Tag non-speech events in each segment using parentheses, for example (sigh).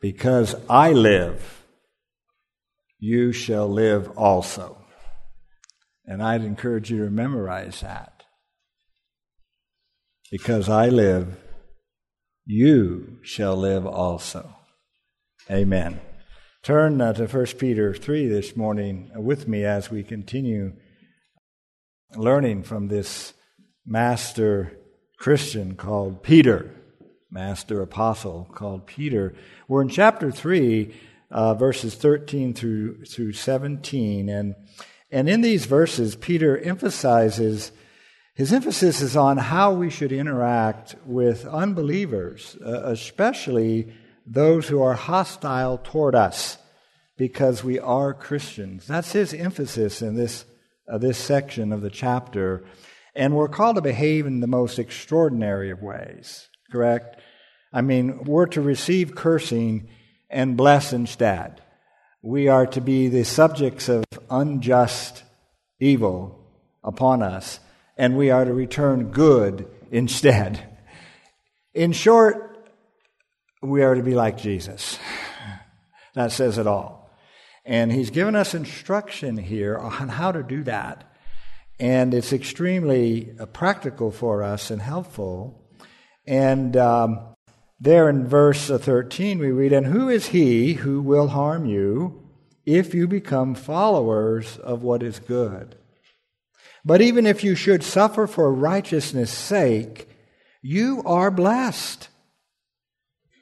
Because I live, you shall live also. And I'd encourage you to memorize that. Because I live, you shall live also. Amen. Turn uh, to 1 Peter 3 this morning with me as we continue learning from this master Christian called Peter, master apostle called Peter. We're in chapter 3, uh, verses 13 through, through 17. And, and in these verses, Peter emphasizes, his emphasis is on how we should interact with unbelievers, uh, especially those who are hostile toward us because we are Christians. That's his emphasis in this, uh, this section of the chapter. And we're called to behave in the most extraordinary of ways, correct? I mean, we're to receive cursing and bless instead. We are to be the subjects of unjust evil upon us, and we are to return good instead. In short, we are to be like Jesus. That says it all. And he's given us instruction here on how to do that. And it's extremely uh, practical for us and helpful. And um, there in verse uh, 13, we read, And who is he who will harm you if you become followers of what is good? But even if you should suffer for righteousness' sake, you are blessed.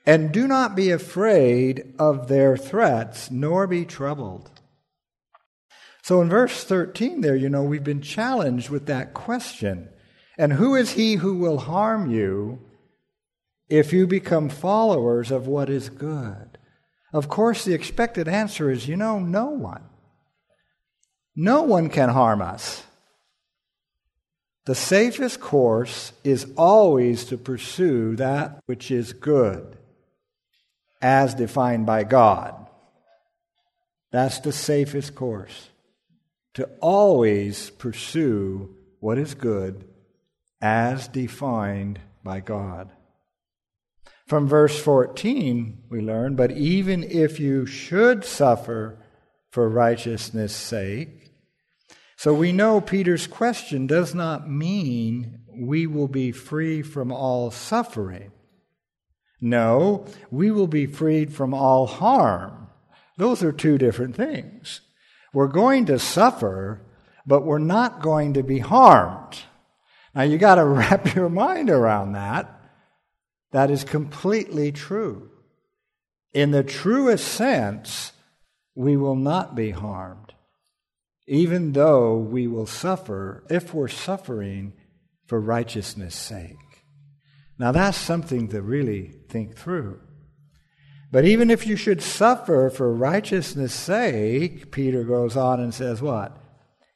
And do not be afraid of their threats, nor be troubled. So in verse 13, there, you know, we've been challenged with that question. And who is he who will harm you if you become followers of what is good? Of course, the expected answer is, you know, no one. No one can harm us. The safest course is always to pursue that which is good, as defined by God. That's the safest course to always pursue what is good as defined by God. From verse 14, we learn, but even if you should suffer for righteousness' sake, so we know Peter's question does not mean we will be free from all suffering. No, we will be freed from all harm. Those are two different things. We're going to suffer, but we're not going to be harmed. Now you got to (laughs) wrap your mind around that. That is completely true. In the truest sense, we will not be harmed, even though we will suffer if we're suffering for righteousness' sake. Now, that's something to really think through. But even if you should suffer for righteousness' sake, Peter goes on and says, What?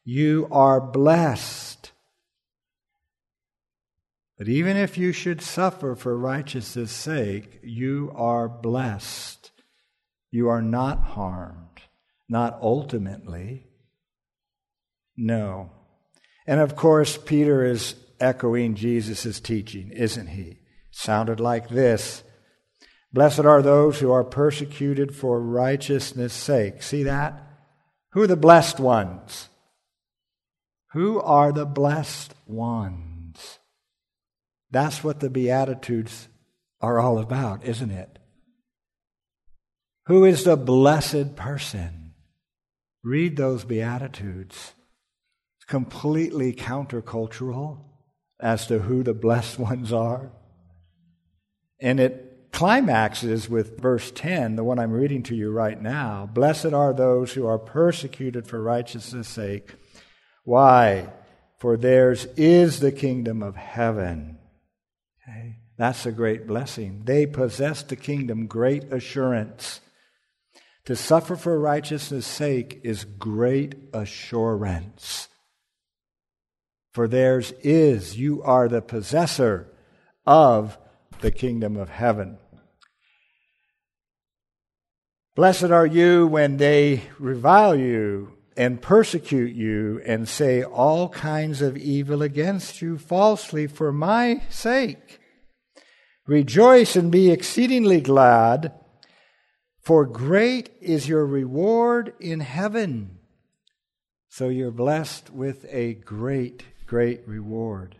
You are blessed. But even if you should suffer for righteousness' sake, you are blessed. You are not harmed, not ultimately. No. And of course, Peter is echoing Jesus' teaching, isn't he? Sounded like this Blessed are those who are persecuted for righteousness' sake. See that? Who are the blessed ones? Who are the blessed ones? That's what the Beatitudes are all about, isn't it? Who is the blessed person? Read those Beatitudes. It's completely countercultural as to who the blessed ones are. And it climaxes with verse 10, the one I'm reading to you right now. Blessed are those who are persecuted for righteousness' sake. Why? For theirs is the kingdom of heaven. That's a great blessing. They possess the kingdom, great assurance. To suffer for righteousness' sake is great assurance. For theirs is, you are the possessor of the kingdom of heaven. Blessed are you when they revile you and persecute you and say all kinds of evil against you falsely for my sake. Rejoice and be exceedingly glad, For great is your reward in heaven. So you're blessed with a great, great reward.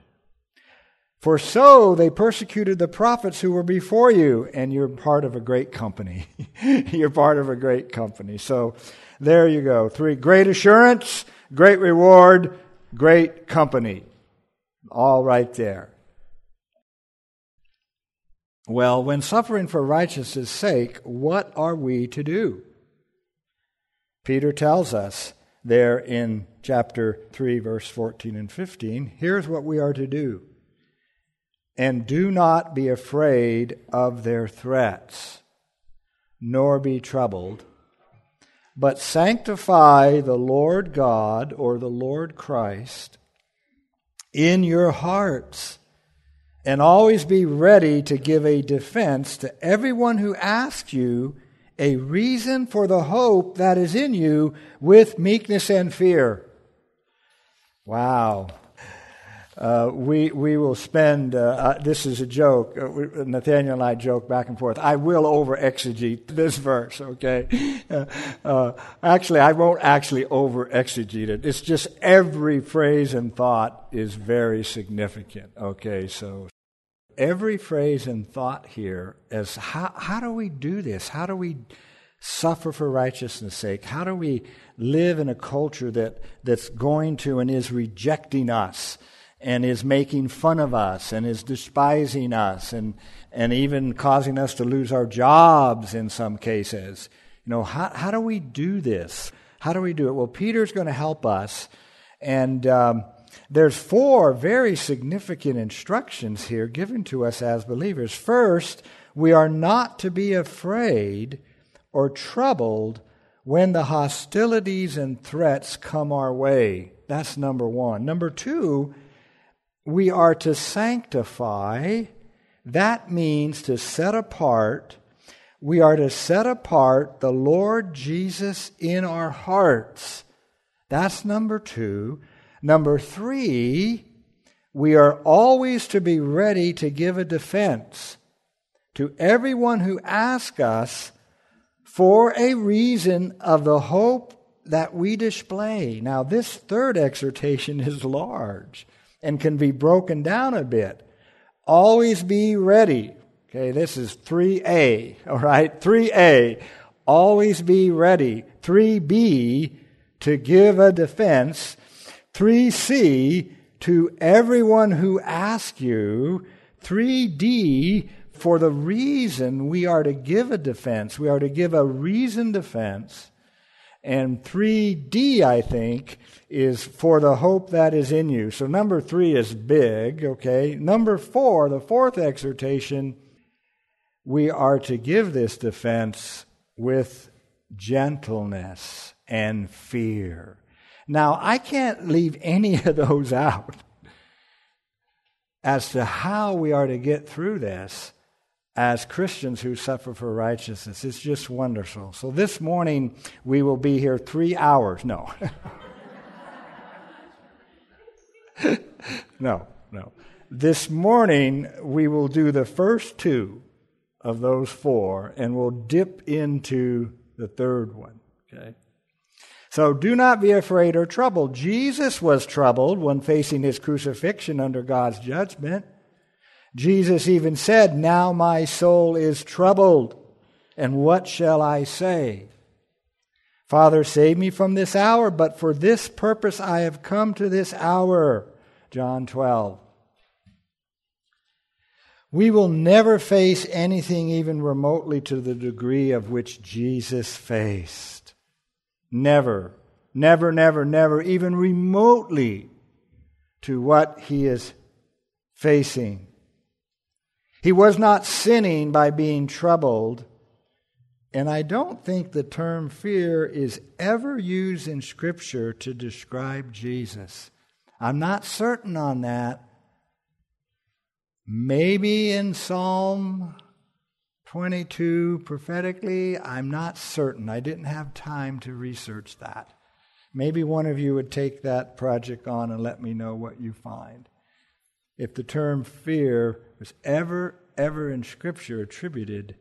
For so they persecuted the prophets who were before you, and you're part of a great company. (laughs) you're part of a great company. So there you go. Three great assurance, great reward, great company. All right there. Well, when suffering for righteousness' sake, what are we to do? Peter tells us there in chapter 3, verse 14 and 15 here's what we are to do. And do not be afraid of their threats, nor be troubled, but sanctify the Lord God or the Lord Christ in your hearts and always be ready to give a defense to everyone who asks you a reason for the hope that is in you with meekness and fear. Wow. Uh, we, we will spend, uh, uh, this is a joke. Uh, Nathaniel and I joke back and forth. I will over exegete this verse, okay? Uh, uh, actually, I won't actually over exegete it. It's just every phrase and thought is very significant, okay? So every phrase and thought here is how, how do we do this? How do we suffer for righteousness' sake? How do we live in a culture that, that's going to and is rejecting us and is making fun of us and is despising us and, and even causing us to lose our jobs in some cases? You know, how, how do we do this? How do we do it? Well, Peter's going to help us. And um, there's four very significant instructions here given to us as believers. First, we are not to be afraid or troubled when the hostilities and threats come our way. That's number one. Number two, we are to sanctify. That means to set apart. We are to set apart the Lord Jesus in our hearts. That's number two. Number three, we are always to be ready to give a defense to everyone who asks us for a reason of the hope that we display. Now, this third exhortation (laughs) is large and can be broken down a bit. Always be ready. Okay, this is 3A, (laughs) all right? 3A. Always be ready. 3B, to give a defense 3C, to everyone who asks you. 3D, for the reason we are to give a defense. We are to give a reasoned defense. And 3D, I think, is for the hope that is in you. So number three is big, okay? Number four, the fourth exhortation, we are to give this defense with gentleness and fear. Now, I can't leave any of those out as to how we are to get through this as Christians who suffer for righteousness. It's just wonderful. So this morning we will be here three hours. No. (laughs) no, no. This morning we will do the first two of those four and we'll dip into the third one. Okay? So do not be afraid or troubled. Jesus was troubled when facing his crucifixion under God's judgment. Jesus even said, Now my soul is troubled, and what shall I say? Father, save me from this hour, but for this purpose I have come to this hour. John 12. We will never face anything even remotely to the degree of which Jesus faced. Never, never, never, never, even remotely to what he is facing. He was not sinning by being troubled. And I don't think the term fear is ever used in Scripture to describe Jesus. I'm not certain on that. Maybe in Psalm 22 prophetically, I'm not certain. I didn't have time to research that. Maybe one of you would take that project on and let me know what you find. If the term fear was ever, ever in Scripture attributed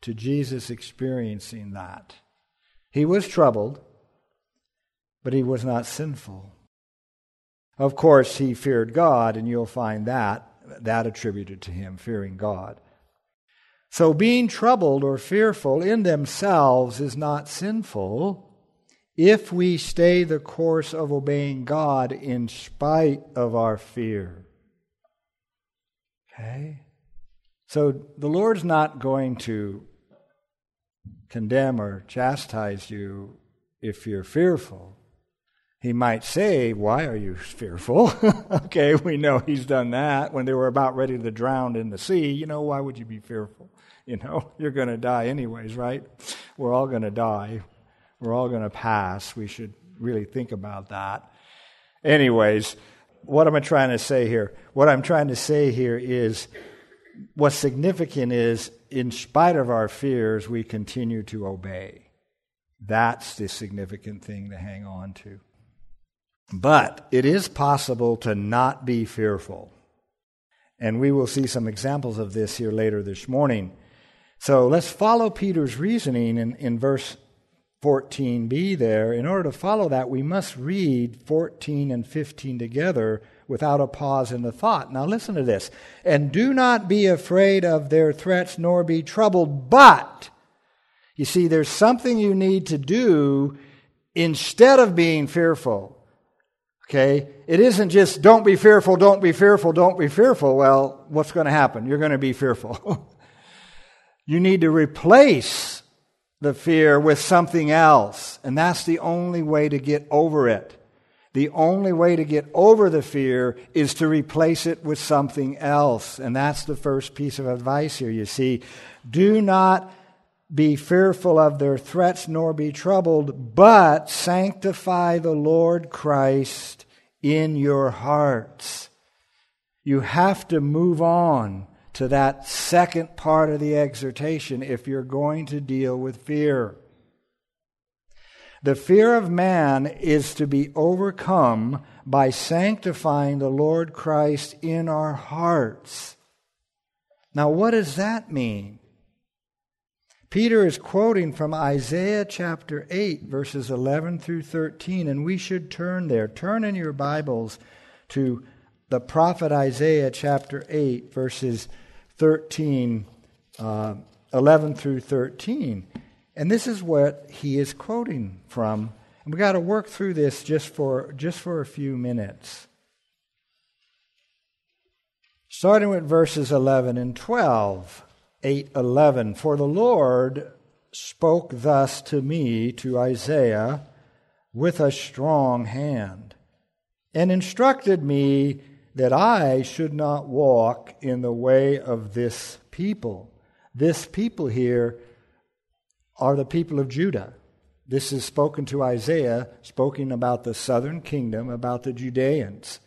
to Jesus experiencing that. He was troubled, but he was not sinful. Of course, he feared God, and you'll find that that attributed to him fearing God. So being troubled or fearful in themselves is not sinful if we stay the course of obeying God in spite of our fear. Okay? So the Lord's not going to condemn or chastise you if you're fearful. He might say, Why are you fearful? (laughs) okay, we know he's done that when they were about ready to drown in the sea. You know, why would you be fearful? (laughs) You know, you're going to die anyways, right? We're all going to die. We're all going to pass. We should really think about that. Anyways, what am I trying to say here? What I'm trying to say here is what's significant is, in spite of our fears, we continue to obey. That's the significant thing to hang on to. But it is possible to not be fearful. And we will see some examples of this here later this morning. So let's follow Peter's reasoning in, in verse 14b there. In order to follow that, we must read 14 and 15 together without a pause in the thought. Now listen to this. And do not be afraid of their threats, nor be troubled, but, you see, there's something you need to do instead of being fearful. Okay? It isn't just don't be fearful, don't be fearful, don't be fearful. Well, what's going to happen? You're going to be fearful. (laughs) you need to replace the fear with something else. And that's the only way to get over it. The only way to get over the fear is to replace it with something else. And that's the first piece of advice here. You see, do not be fearful of their threats nor be troubled, but sanctify the Lord Christ in your hearts. You have to move on to that second part of the exhortation if you're going to deal with fear. The fear of man is to be overcome by sanctifying the Lord Christ in our hearts. Now, what does that mean? Peter is quoting from Isaiah chapter 8, verses 11 through 13, and we should turn there. Turn in your Bibles to the prophet Isaiah chapter 8, verses 13, uh, 11 through 13. And this is what he is quoting from. And we got to work through this just for, just for a few minutes. Starting with verses 11 and 12. 8:11 For the Lord spoke thus to me to Isaiah with a strong hand and instructed me that I should not walk in the way of this people. This people here are the people of Judah. This is spoken to Isaiah, spoken about the southern kingdom, about the Judeans.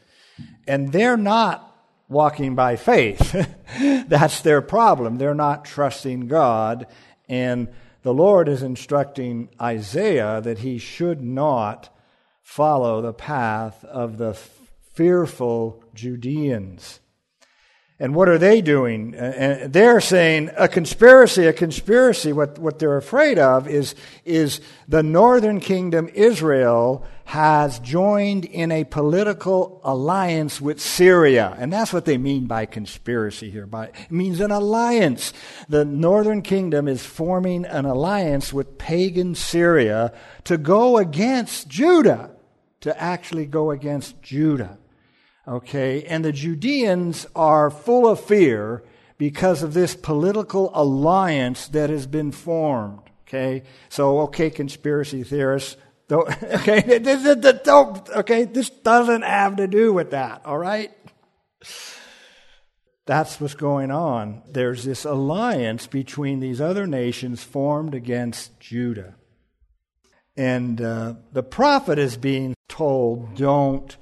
And they're not walking by faith. (laughs) That's their problem. They're not trusting God. And the Lord is instructing Isaiah that he should not follow the path of the fearful Judeans. And what are they doing? And they're saying a conspiracy, a conspiracy. What, what they're afraid of is, is the northern kingdom, Israel, has joined in a political alliance with Syria. And that's what they mean by conspiracy here. By, it means an alliance. The northern kingdom is forming an alliance with pagan Syria to go against Judah, to actually go against Judah. Okay, and the Judeans are full of fear because of this political alliance that has been formed. Okay, so okay, conspiracy theorists. Don't, (laughs) okay, (laughs) don't, okay, this doesn't have to do with that. All right. That's what's going on. There's this alliance between these other nations formed against Judah. And uh, the prophet is being told, don't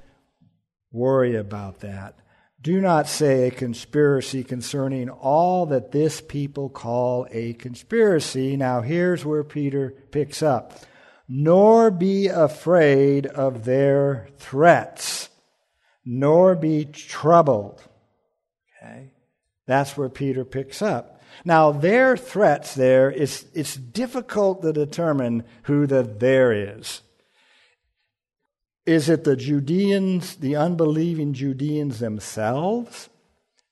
worry about that. Do not say a conspiracy concerning all that this people call a conspiracy. Now, here's where Peter picks up. Nor be afraid of their threats, nor be troubled. Okay? That's where Peter picks up. Now, their threats there, it's, it's difficult to determine who the there is. Is it the Judeans, the unbelieving Judeans themselves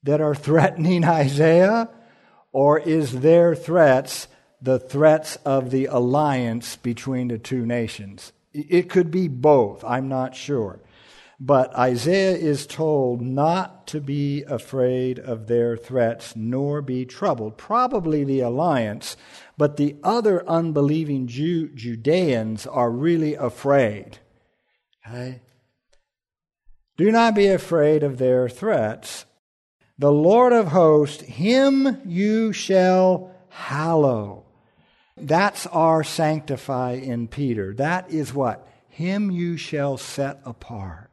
that are (laughs) threatening Isaiah? Or is their threats the threats of the alliance between the two nations? It could be both, I'm not sure. But Isaiah is told not to be afraid of their threats nor be troubled. Probably the alliance, but the other unbelieving Jew, Judeans are really afraid. Okay? Do not be afraid of their threats. The Lord of hosts, him you shall hallow. That's our sanctify in Peter. That is what? Him you shall set apart.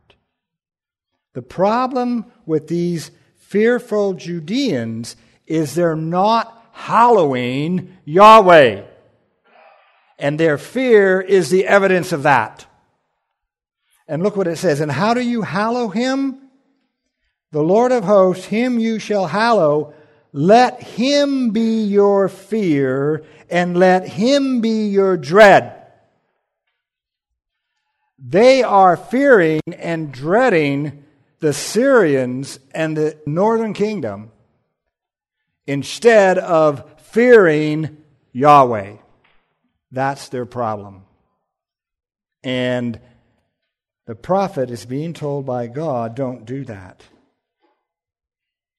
The problem with these fearful Judeans is they're not hallowing Yahweh. And their fear is the evidence of that. And look what it says. And how do you hallow him? The Lord of hosts, him you shall hallow. Let him be your fear, and let him be your dread. They are fearing and dreading the Syrians and the northern kingdom instead of fearing Yahweh. That's their problem. And the prophet is being told by God, don't do that.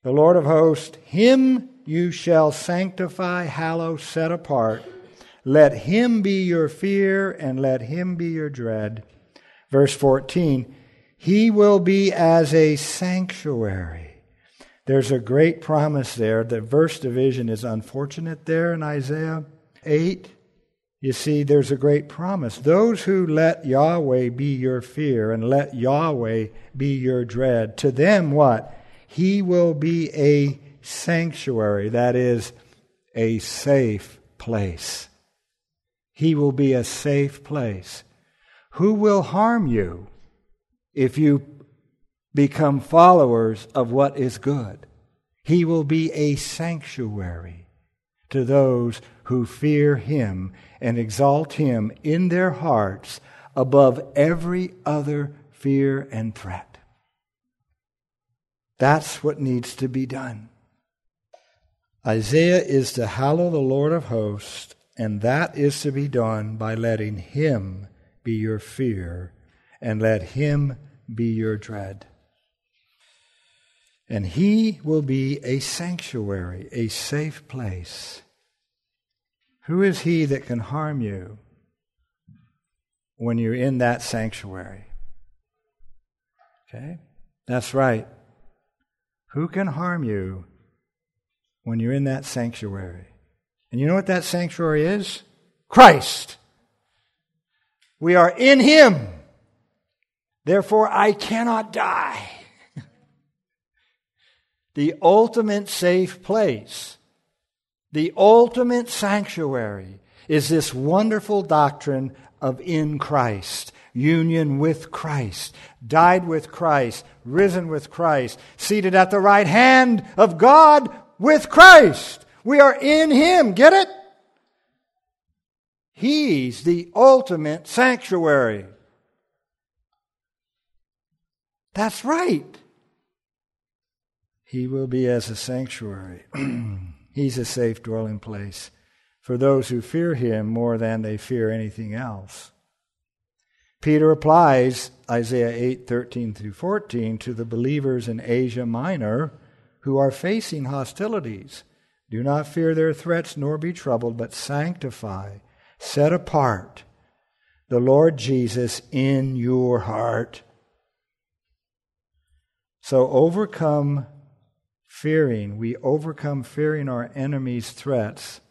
The Lord of hosts, him you shall sanctify, hallow, set apart. Let him be your fear and let him be your dread. Verse 14 he will be as a sanctuary. There's a great promise there. The verse division is unfortunate there in Isaiah 8. You see, there's a great promise. Those who let Yahweh be your fear and let Yahweh be your dread, to them what? He will be a sanctuary, that is, a safe place. He will be a safe place. Who will harm you? if you become followers of what is good. He will be a sanctuary to those who fear him and exalt him in their hearts above every other fear and threat. That's what needs to be done. Isaiah is to hallow the Lord of hosts, and that is to be done by letting him be your fear and let him be your dread. And he will be a sanctuary, a safe place. Who is he that can harm you when you're in that sanctuary? Okay? That's right. Who can harm you when you're in that sanctuary? And you know what that sanctuary is? Christ. We are in him. Therefore, I cannot die. (laughs) the ultimate safe place, the ultimate sanctuary is this wonderful doctrine of in Christ, union with Christ, died with Christ, risen with Christ, seated at the right hand of God with Christ. We are in Him. Get it? He's the ultimate sanctuary. That's right. He will be as a sanctuary. (clears throat) He's a safe dwelling place for those who fear him more than they fear anything else. Peter applies Isaiah 8 13 through 14 to the believers in Asia Minor who are facing hostilities. Do not fear their threats nor be troubled, but sanctify, set apart the Lord Jesus in your heart so overcome fearing. We overcome fearing our enemy's threats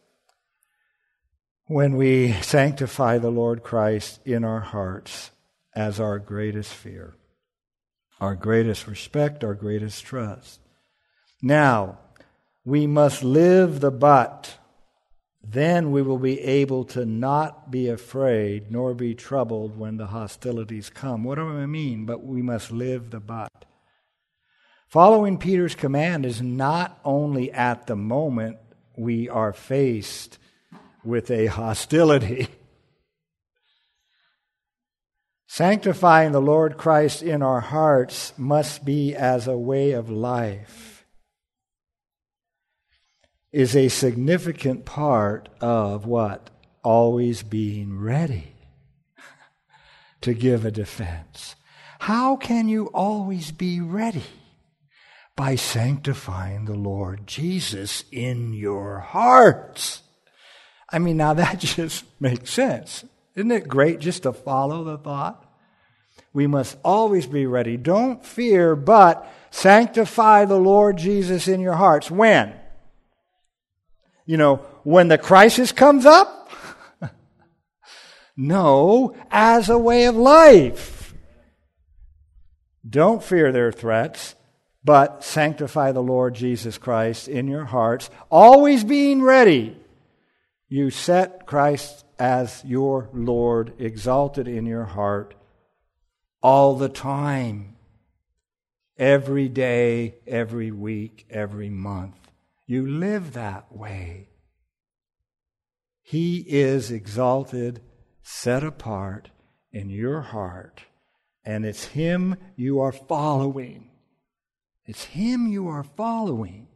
when we sanctify the Lord Christ in our hearts as our greatest fear, our greatest respect, our greatest trust. Now, we must live the but. Then we will be able to not be afraid nor be troubled when the hostilities come. What do I mean? But we must live the but. Following Peter's command is not only at the moment we are faced with a hostility. (laughs) Sanctifying the Lord Christ in our hearts must be as a way of life, is a significant part of what? Always being ready to give a defense. How can you always be ready? By sanctifying the Lord Jesus in your hearts. I mean, now that (laughs) just makes sense. Isn't it great just to follow the thought? We must always be ready. Don't fear, but sanctify the Lord Jesus in your hearts. When? You know, when the crisis comes up? (laughs) no, as a way of life. Don't fear their threats, but sanctify the Lord Jesus Christ in your hearts, always being ready. You set Christ as your Lord, exalted in your heart all the time, every day, every week, every month. You live that way. He is exalted, set apart in your heart, and it's Him you are following. It's Him you are following.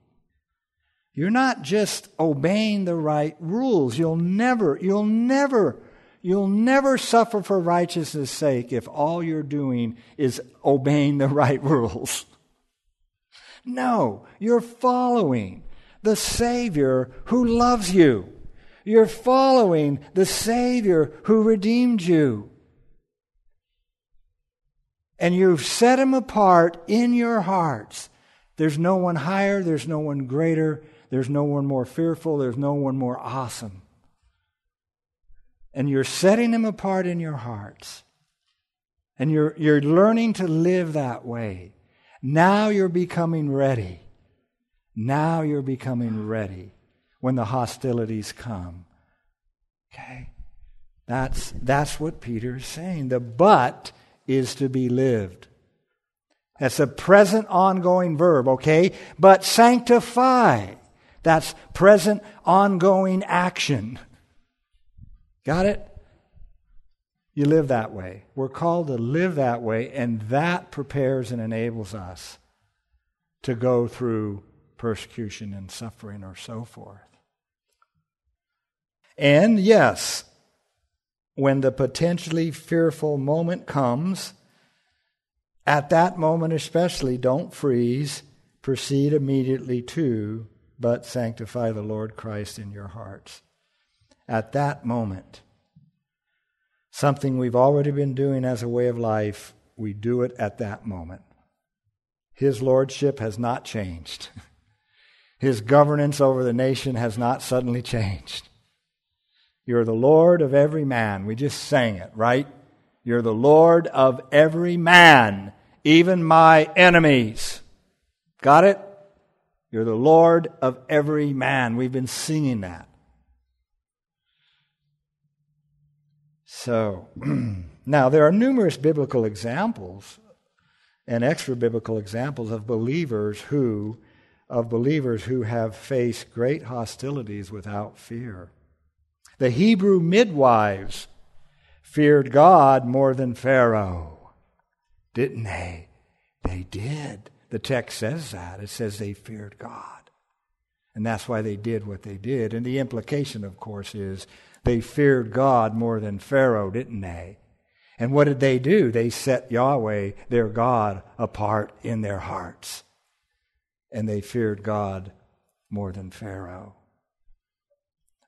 You're not just obeying the right rules. You'll never, you'll never, you'll never suffer for righteousness' sake if all you're doing is obeying the (laughs) right rules. No, you're following the Savior who loves you. You're following the Savior who redeemed you. And you've set him apart in your hearts. There's no one higher, there's no one greater, there's no one more fearful, there's no one more awesome. And you're setting them apart in your hearts. And you're, you're learning to live that way. Now you're becoming ready. Now you're becoming ready when the hostilities come. Okay? That's, that's what Peter is saying. The but is to be lived. That's a present ongoing verb, okay? But sanctify. That's present, ongoing action. Got it? You live that way. We're called to live that way, and that prepares and enables us to go through persecution and suffering or so forth. And yes, when the potentially fearful moment comes, at that moment especially, don't freeze, proceed immediately to but sanctify the Lord Christ in your hearts. At that moment, something we've already been doing as a way of life, we do it at that moment. His lordship has not changed. (laughs) His governance over the nation has not suddenly (laughs) changed. You're the Lord of every man. We just sang it, right? You're the Lord of every man, even my enemies. Got it? You're the Lord of every man. We've been singing that. So, (clears throat) now there are numerous biblical examples and extra biblical examples of believers who of believers who have faced great hostilities without fear. The Hebrew midwives feared God more than Pharaoh, didn't they? They did. The text says that. It says they feared God. And that's why they did what they did. And the implication, of course, is they feared God more than Pharaoh, didn't they? And what did they do? They set Yahweh, their God, apart in their hearts. And they feared God more than Pharaoh.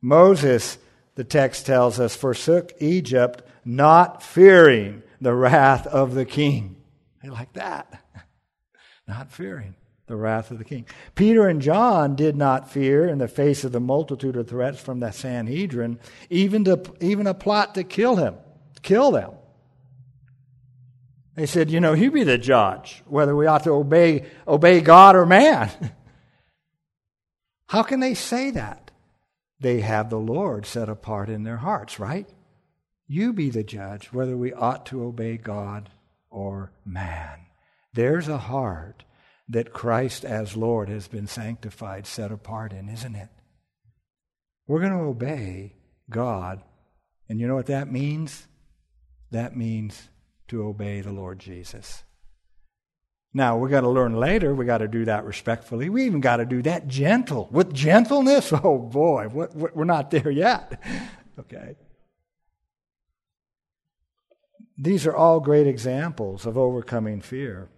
Moses, the text tells us, forsook Egypt, not fearing the wrath of the king. They like that (laughs) not fearing the wrath of the king. Peter and John did not fear in the face of the multitude of threats from the Sanhedrin, even to even a plot to kill him, kill them. They said, "You know, you be the judge whether we ought to obey obey God or man." (laughs) How can they say that? They have the Lord set apart in their hearts, right? You be the judge whether we ought to obey God or man. There's a heart that Christ as Lord has been sanctified, set apart in, isn't it? We're going to obey God. And you know what that means? That means to obey the Lord Jesus. Now, we're going to learn later, we got to do that respectfully. We even got to do that gentle. With gentleness? (laughs) Oh boy, we're not there yet. (laughs) okay. These are all great examples of overcoming fear.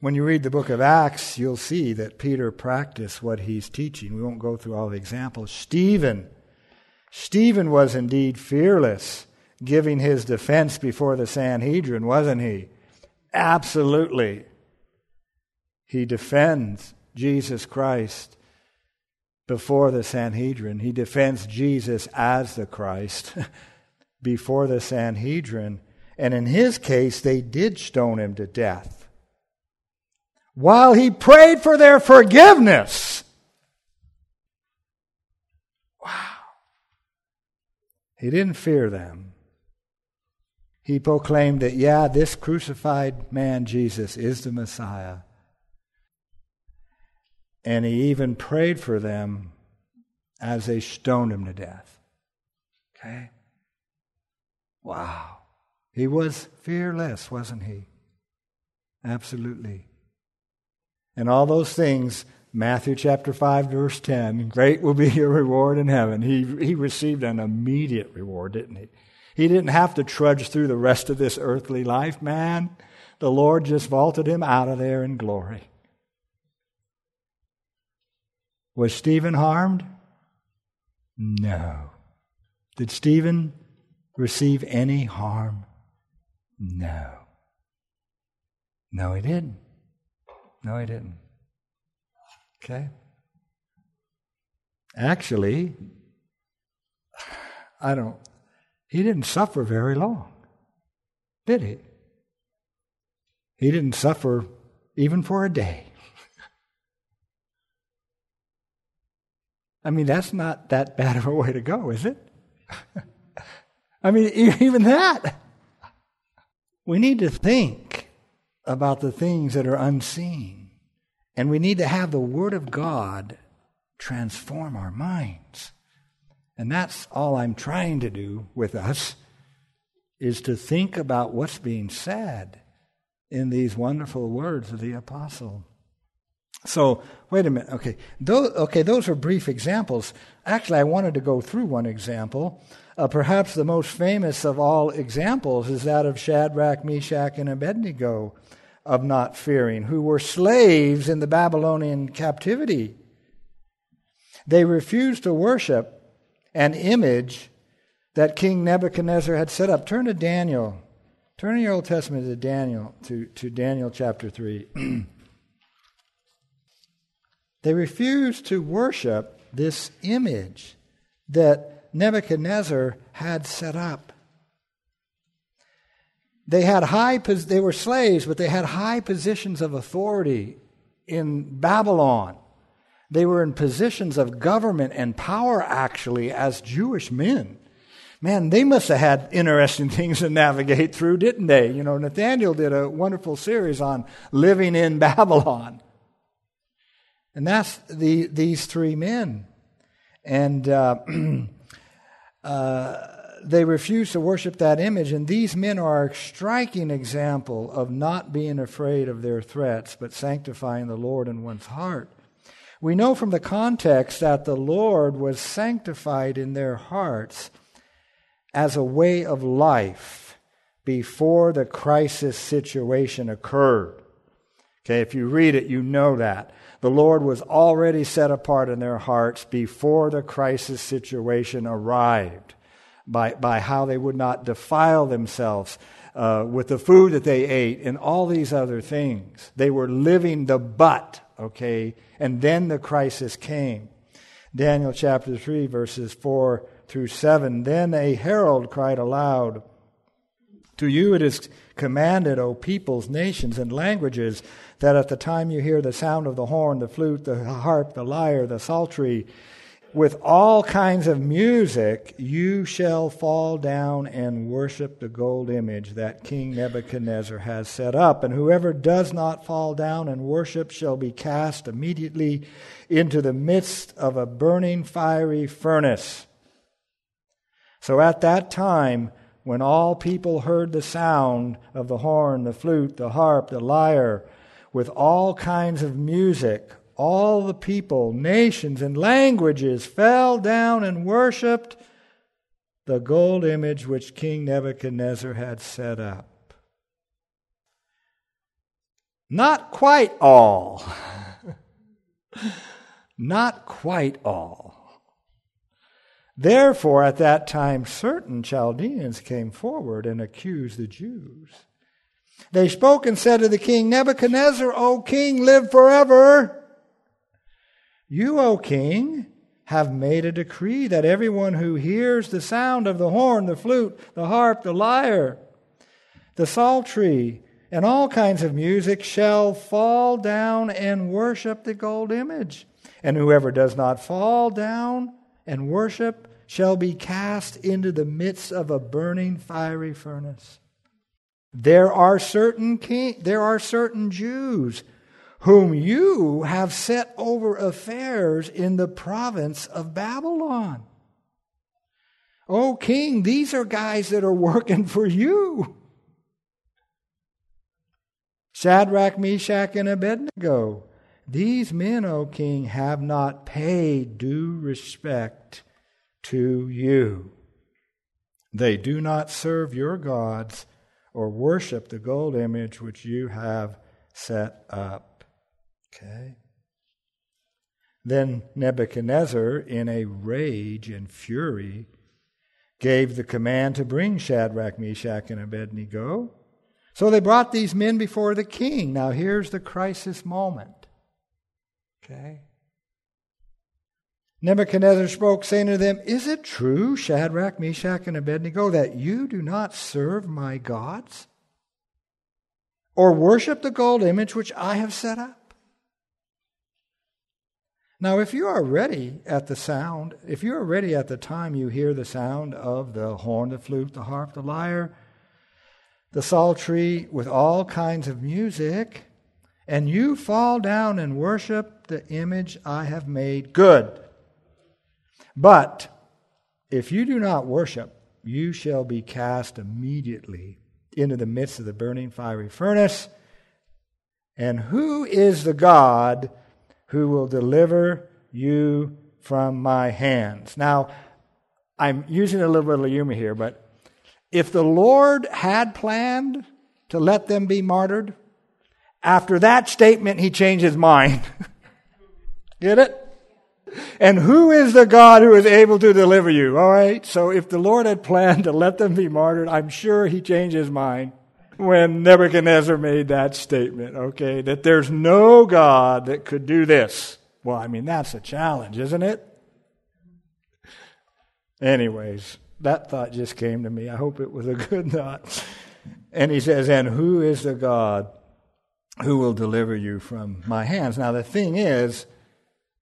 When you read the book of Acts, you'll see that Peter practiced what he's teaching. We won't go through all the examples. Stephen. Stephen was indeed fearless, giving his defense before the Sanhedrin, wasn't he? Absolutely. He defends Jesus Christ before the Sanhedrin. He defends Jesus as the Christ (laughs) before the Sanhedrin. And in his case, they did stone him to death while he prayed for their forgiveness. Wow. He didn't fear them. He proclaimed that, yeah, this crucified man, Jesus, is the Messiah. And he even prayed for them as they stoned him to death. Okay? Wow. He was fearless, wasn't he? Absolutely. And all those things, Matthew chapter 5, verse 10, great will be your reward in heaven. He, he received an immediate reward, didn't he? He didn't have to trudge through the rest of this earthly life, man. The Lord just vaulted him out of there in glory. Was Stephen harmed? No. Did Stephen receive any harm? No. No, he didn't. No, he didn't. Okay? Actually, I don't, he didn't suffer very long, did he? He didn't suffer even for a day. I mean, that's not that bad of a way to go, is it? (laughs) I mean, even that. We need to think about the things that are unseen. And we need to have the Word of God transform our minds. And that's all I'm trying to do with us is to think about what's being said in these wonderful words of the apostle. So, wait a minute. Okay. Those, okay, those are brief examples. Actually, I wanted to go through one example. Uh, perhaps the most famous of all examples is that of Shadrach, Meshach, and Abednego of not fearing, who were slaves in the Babylonian captivity. They refused to worship an image that King Nebuchadnezzar had set up. Turn to Daniel. Turn in your Old Testament to Daniel, to, to Daniel chapter 3. (clears throat) they refused to worship this image that Nebuchadnezzar had set up. They had high, they were slaves, but they had high positions of authority in Babylon. They were in positions of government and power, actually, as Jewish men. Man, they must have had interesting (laughs) things to navigate through, didn't they? You know, Nathaniel did a wonderful series on living in (laughs) Babylon. And that's the, these three men. And uh, (clears throat) uh, they refuse to worship that image, and these men are a striking example of not being afraid of their threats, but sanctifying the Lord in one's heart. We know from the context that the Lord was sanctified in their hearts as a way of life before the crisis situation occurred. Okay, if you read it, you know that. The Lord was already set apart in their hearts before the crisis situation arrived by, by how they would not defile themselves uh, with the food that they ate and all these other things. They were living the but, okay? And then the crisis came. Daniel chapter 3, verses 4 through 7. Then a herald cried aloud, To you it is commanded, O peoples, nations, and languages, that at the time you hear the sound of the horn, the flute, the harp, the lyre, the psaltery, with all kinds of music, you shall fall down and worship the gold image that King Nebuchadnezzar has set up. And whoever does not fall down and worship shall be cast immediately into the midst of a burning fiery furnace. So at that time, when all people heard the sound of the horn, the flute, the harp, the lyre, with all kinds of music, all the people, nations, and languages fell down and worshiped the gold image which King Nebuchadnezzar had set up. Not quite all. (laughs) Not quite all. Therefore, at that time, certain Chaldeans came forward and accused the Jews. They spoke and said to the king, Nebuchadnezzar, O king, live forever. You, O king, have made a decree that everyone who hears the sound of the horn, the flute, the harp, the lyre, the psaltery, and all kinds of music shall fall down and worship the gold image. And whoever does not fall down and worship shall be cast into the midst of a burning fiery furnace. There are certain king, there are certain Jews whom you have set over affairs in the province of Babylon. Oh, king, these are guys that are working for you. Shadrach, Meshach, and Abednego. These men, O king, have not paid due respect to you. They do not serve your gods or worship the gold image which you have set up. Okay? Then Nebuchadnezzar, in a rage and fury, gave the command to bring Shadrach, Meshach, and Abednego. So they brought these men before the king. Now here's the crisis moment. Okay? Nebuchadnezzar spoke, saying to them, Is it true, Shadrach, Meshach, and Abednego, that you do not serve my gods? Or worship the gold image which I have set up? Now, if you are ready at the sound, if you are ready at the time you hear the sound of the horn, the flute, the harp, the lyre, the psaltery, with all kinds of music, and you fall down and worship the image I have made, good. But if you do not worship, you shall be cast immediately into the midst of the burning fiery furnace. And who is the God? Who will deliver you from my hands. Now, I'm using a little bit of humor here, but if the Lord had planned to let them be martyred, after that statement, he changed his mind. (laughs) Get it? And who is the God who is able to deliver you? All right. So if the Lord had planned to let them be martyred, I'm sure he changed his mind when Nebuchadnezzar made that statement, okay, that there's no God that could do this. Well, I mean, that's a challenge, isn't it? Anyways, that thought just came to me. I hope it was a (laughs) good thought. And he says, And who is the God who will deliver you from my hands? Now, the thing is,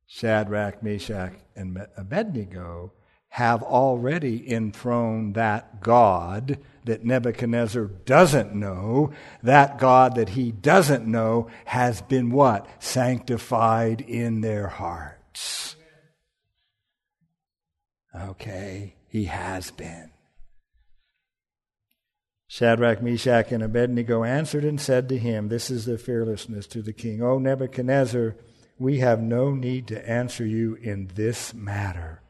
Shadrach, Meshach, and Abednego have already enthroned that God that Nebuchadnezzar doesn't know, that God that he doesn't know has been what? Sanctified in their hearts. Okay, he has been. Shadrach, Meshach, and Abednego answered and said to him, This is the fearlessness to the king. O Nebuchadnezzar, we have no need to answer you in this matter.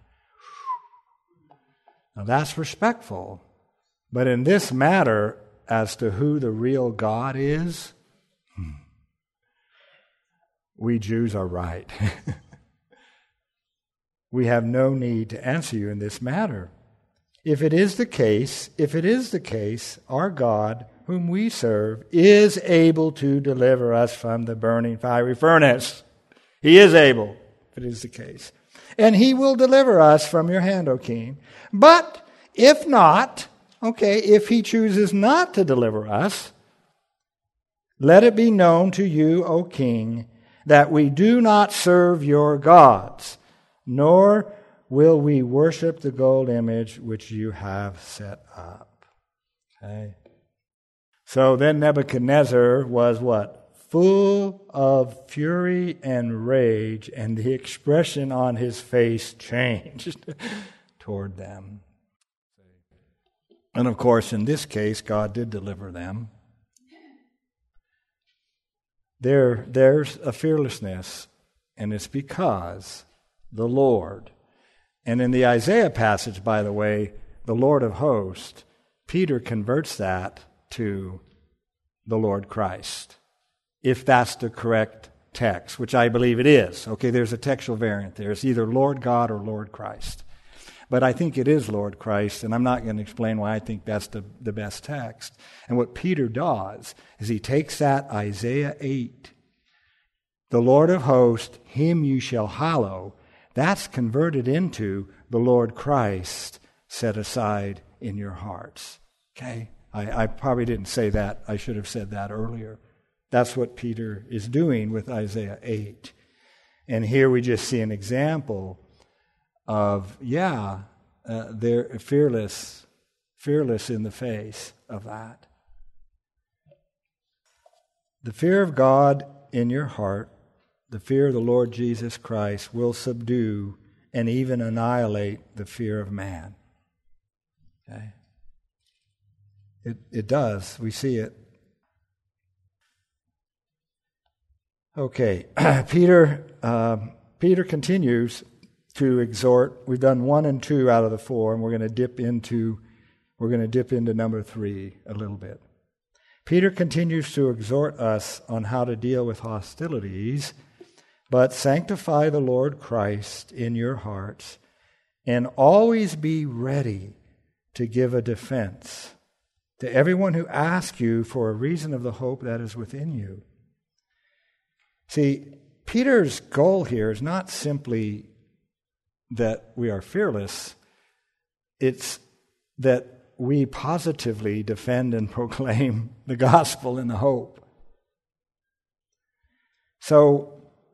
Now that's respectful. But in this matter, as to who the real God is, hmm, we Jews are right. (laughs) we have no need to answer you in this matter. If it is the case, if it is the case, our God, whom we serve, is able to deliver us from the burning fiery furnace. He is able, if it is the case. And he will deliver us from your hand, O king. But if not, Okay, if he chooses not to deliver us, let it be known to you, O king, that we do not serve your gods, nor will we worship the gold image which you have set up? Okay. So then Nebuchadnezzar was what? Full of fury and rage, and the expression on his face changed (laughs) toward them. And of course, in this case, God did deliver them. There, there's a fearlessness, and it's because the Lord. And in the Isaiah passage, by the way, the Lord of hosts, Peter converts that to the Lord Christ, if that's the correct text, which I believe it is. Okay, there's a textual variant there. It's either Lord God or Lord Christ. But I think it is Lord Christ, and I'm not going to explain why I think that's the, the best text. And what Peter does is he takes that Isaiah 8, the Lord of hosts, him you shall hallow, that's converted into the Lord Christ set aside in your hearts. Okay? I, I probably didn't say that. I should have said that earlier. That's what Peter is doing with Isaiah 8. And here we just see an example of, yeah, uh, they're fearless, fearless in the face of that. The fear of God in your heart, the fear of the Lord Jesus Christ, will subdue and even annihilate the fear of man. Okay? It, it does. We see it. Okay, (clears throat) Peter. Uh, Peter continues to exhort. We've done one and two out of the four, and we're going to dip into we're going to dip into number three a little bit. Peter continues to exhort us on how to deal with hostilities, but sanctify the Lord Christ in your hearts, and always be ready to give a defense to everyone who asks you for a reason of the hope that is within you. See, Peter's goal here is not simply that we are fearless, it's that we positively defend and (laughs) proclaim the gospel and the hope. So,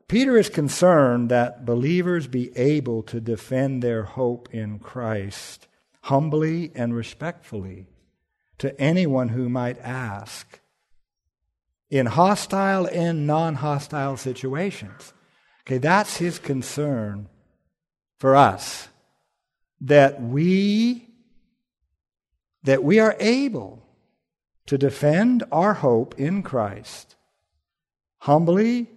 Peter is concerned that believers be able to defend their hope in Christ humbly and respectfully to anyone who might ask in hostile and non hostile situations. Okay, that's his concern for us that we that we are able to defend our hope in Christ humbly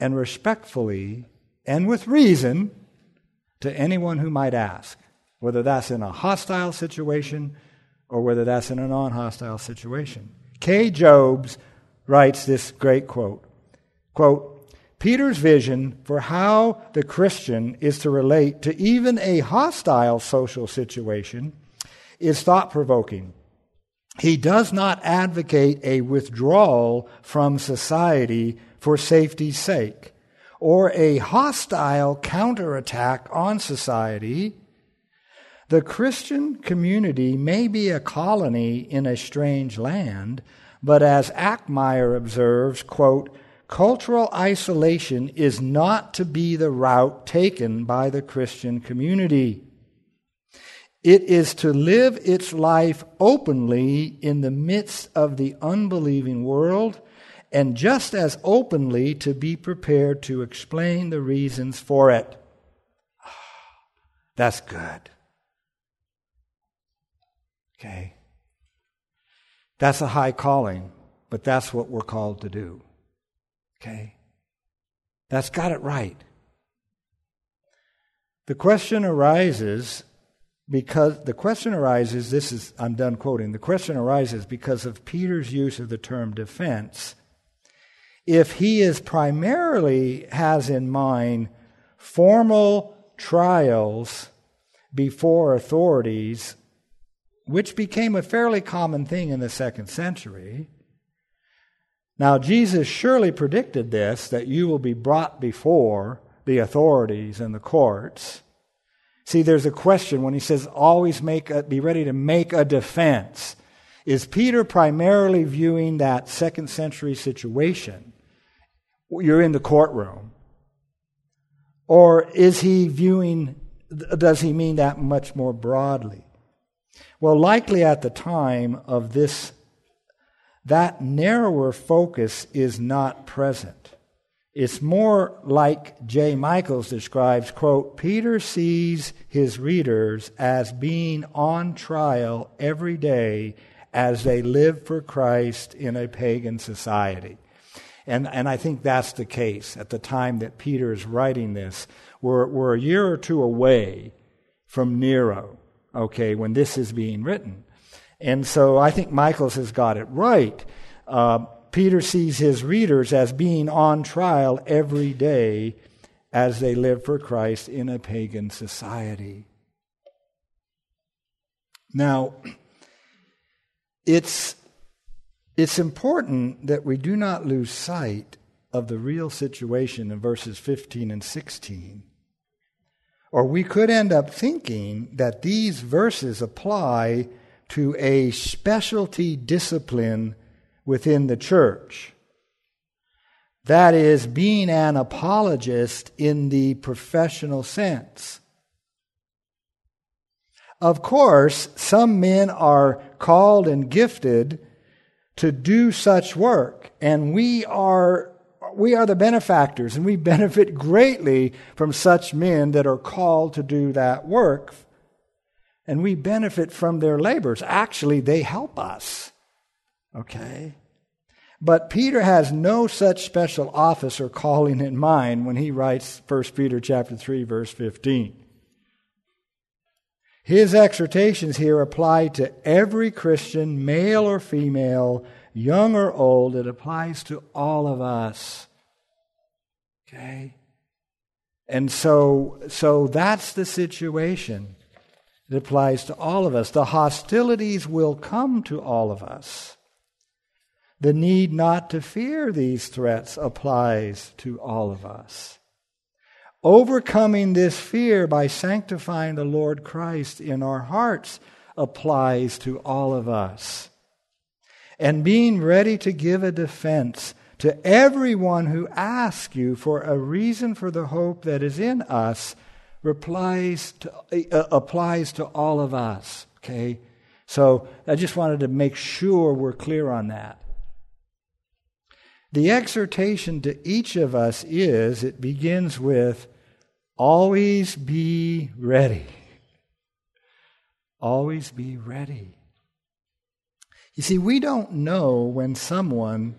and respectfully and with reason to anyone who might ask, whether that's in a hostile situation or whether that's in a non hostile situation. K. Jobes writes this great quote quote Peter's vision for how the Christian is to relate to even a hostile social situation is thought provoking. He does not advocate a withdrawal from society for safety's sake or a hostile counterattack on society the Christian community may be a colony in a strange land, but as Achtemeier observes, quote, cultural isolation is not to be the route taken by the Christian community. It is to live its life openly in the midst of the unbelieving world, and just as openly to be prepared to explain the reasons for it. (sighs) That's good. Okay? That's a high calling, but that's what we're called to do. Okay? That's got it right. The question arises because the question arises this is I'm done quoting the question arises because of Peter's use of the term defense if he is primarily has in mind formal trials before authorities which became a fairly common thing in the second century. Now, Jesus surely predicted this that you will be brought before the authorities and the courts. See, there's a question when he says, always make a, be ready to make a defense. Is Peter primarily viewing that second century situation? You're in the courtroom. Or is he viewing does he mean that much more broadly? Well, likely at the time of this, that narrower focus is not present. It's more like J. Michaels describes, quote, Peter sees his readers as being on trial every day as they live for Christ in a pagan society. And, and I think that's the case at the time that Peter is writing this. We're, we're a year or two away from Nero, okay, when this is being written. And so I think Michaels has got it right. Uh, Peter sees his readers as being on trial every day as they live for Christ in a pagan society. Now, it's it's important that we do not lose sight of the real situation in verses 15 and 16. Or we could end up thinking that these verses apply to a specialty discipline within the church. That is, being an apologist in the professional sense. Of course, some men are called and gifted to do such work. And we are, we are the benefactors, and we (laughs) benefit greatly from such men that are called to do that work. And we benefit from their labors. Actually, they help us. Okay? But Peter has no such special office or calling in mind when he writes 1 Peter chapter 3 verse 15. His exhortations here apply to every Christian, male or female, young or old. It applies to all of us. Okay? And so, so that's the situation. It applies to all of us. The hostilities will come to all of us. The need not to fear these threats applies to all of us. Overcoming this fear by sanctifying the Lord Christ in our hearts applies to all of us. And being ready to give a defense to everyone who asks you for a reason for the hope that is in us replies to, uh, applies to all of us. Okay? So I just wanted to make sure we're clear on that. The exhortation to each of us is it begins with Always be ready. Always be ready. You see, we don't know when someone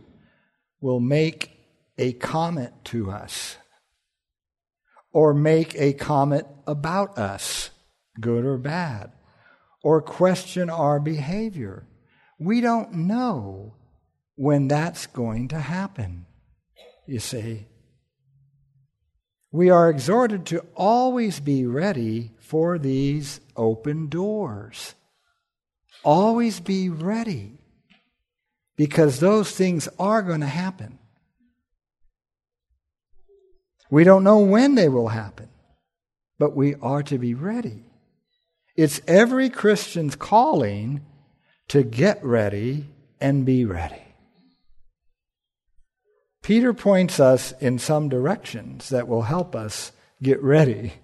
will make a comment to us or make a comment about us, good or bad, or question our behavior. We don't know when that's going to happen, you see. We are exhorted to always be ready for these open doors. Always be ready because those things are going to happen. We don't know when they will happen, but we are to be ready. It's every Christian's calling to get ready and be ready. Peter points us in some directions that will help us get ready,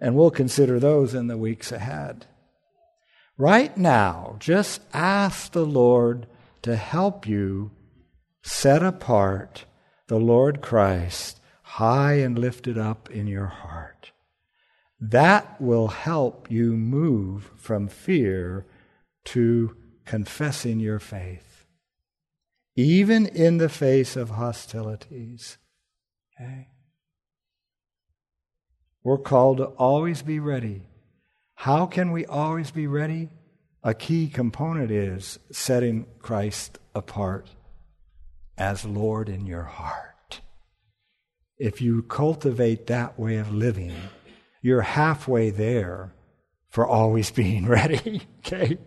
and we'll consider those in the weeks ahead. Right now, just ask the Lord to help you set apart the Lord Christ high and lifted up in your heart. That will help you move from fear to confessing your faith even in the face of hostilities. Okay? We're called to always be ready. How can we always be ready? A key component is setting Christ apart as Lord in your heart. If you cultivate that way of living, you're halfway there for always (laughs) being ready. okay?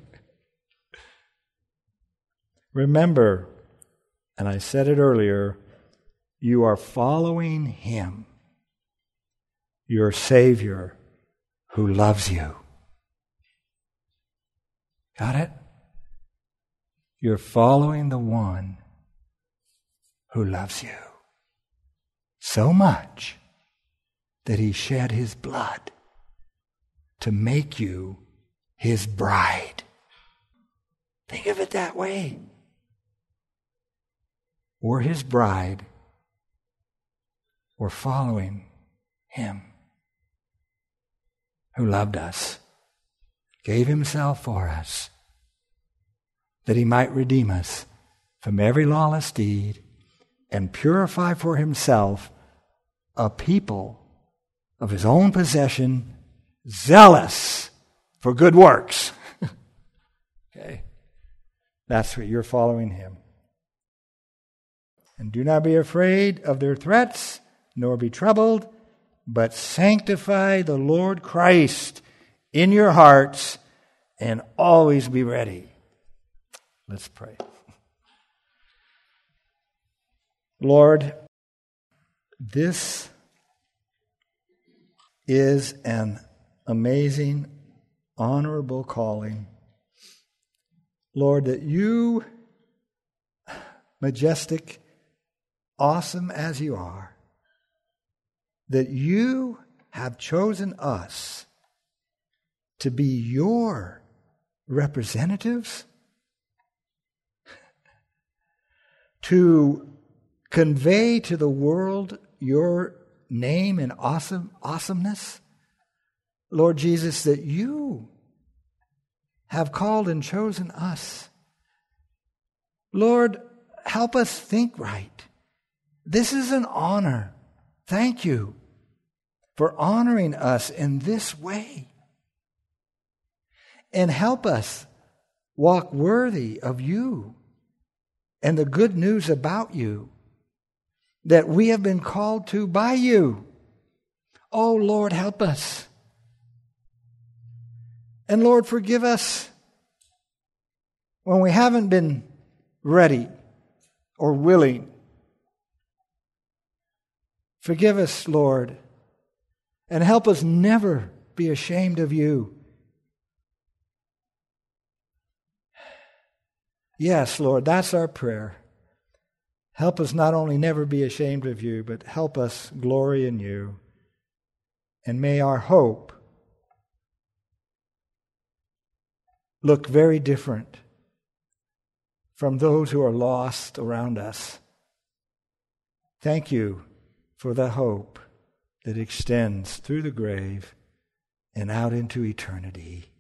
Remember, and I said it earlier, you are following Him, your Savior who loves you. Got it? You're following the one who loves you so much that he shed his blood to make you his bride. Think of it that way. We're his bride. We're following him who loved us, gave himself for us, that he might redeem us from every lawless deed and purify for himself a people of his own possession, zealous for good works. (laughs) okay? That's what you're following him. And do not be afraid of their threats, nor be troubled, but sanctify the Lord Christ in your hearts and always be ready. Let's pray. Lord, this is an amazing, honorable calling. Lord, that you, majestic, awesome as you are, that you have chosen us to be your representatives, to convey to the world your name and awesome awesomeness. Lord Jesus, that you have called and chosen us. Lord, help us think right. This is an honor. Thank you for honoring us in this way. And help us walk worthy of you and the good news about you that we have been called to by you. Oh, Lord, help us. And Lord, forgive us when we haven't been ready or willing. Forgive us, Lord, and help us never be ashamed of you. Yes, Lord, that's our prayer. Help us not only never be ashamed of you, but help us glory in you. And may our hope look very different from those who are lost around us. Thank you for the hope that extends through the grave and out into eternity.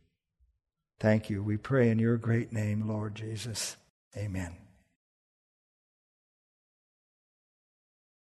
Thank you. We pray in your great name, Lord Jesus. Amen.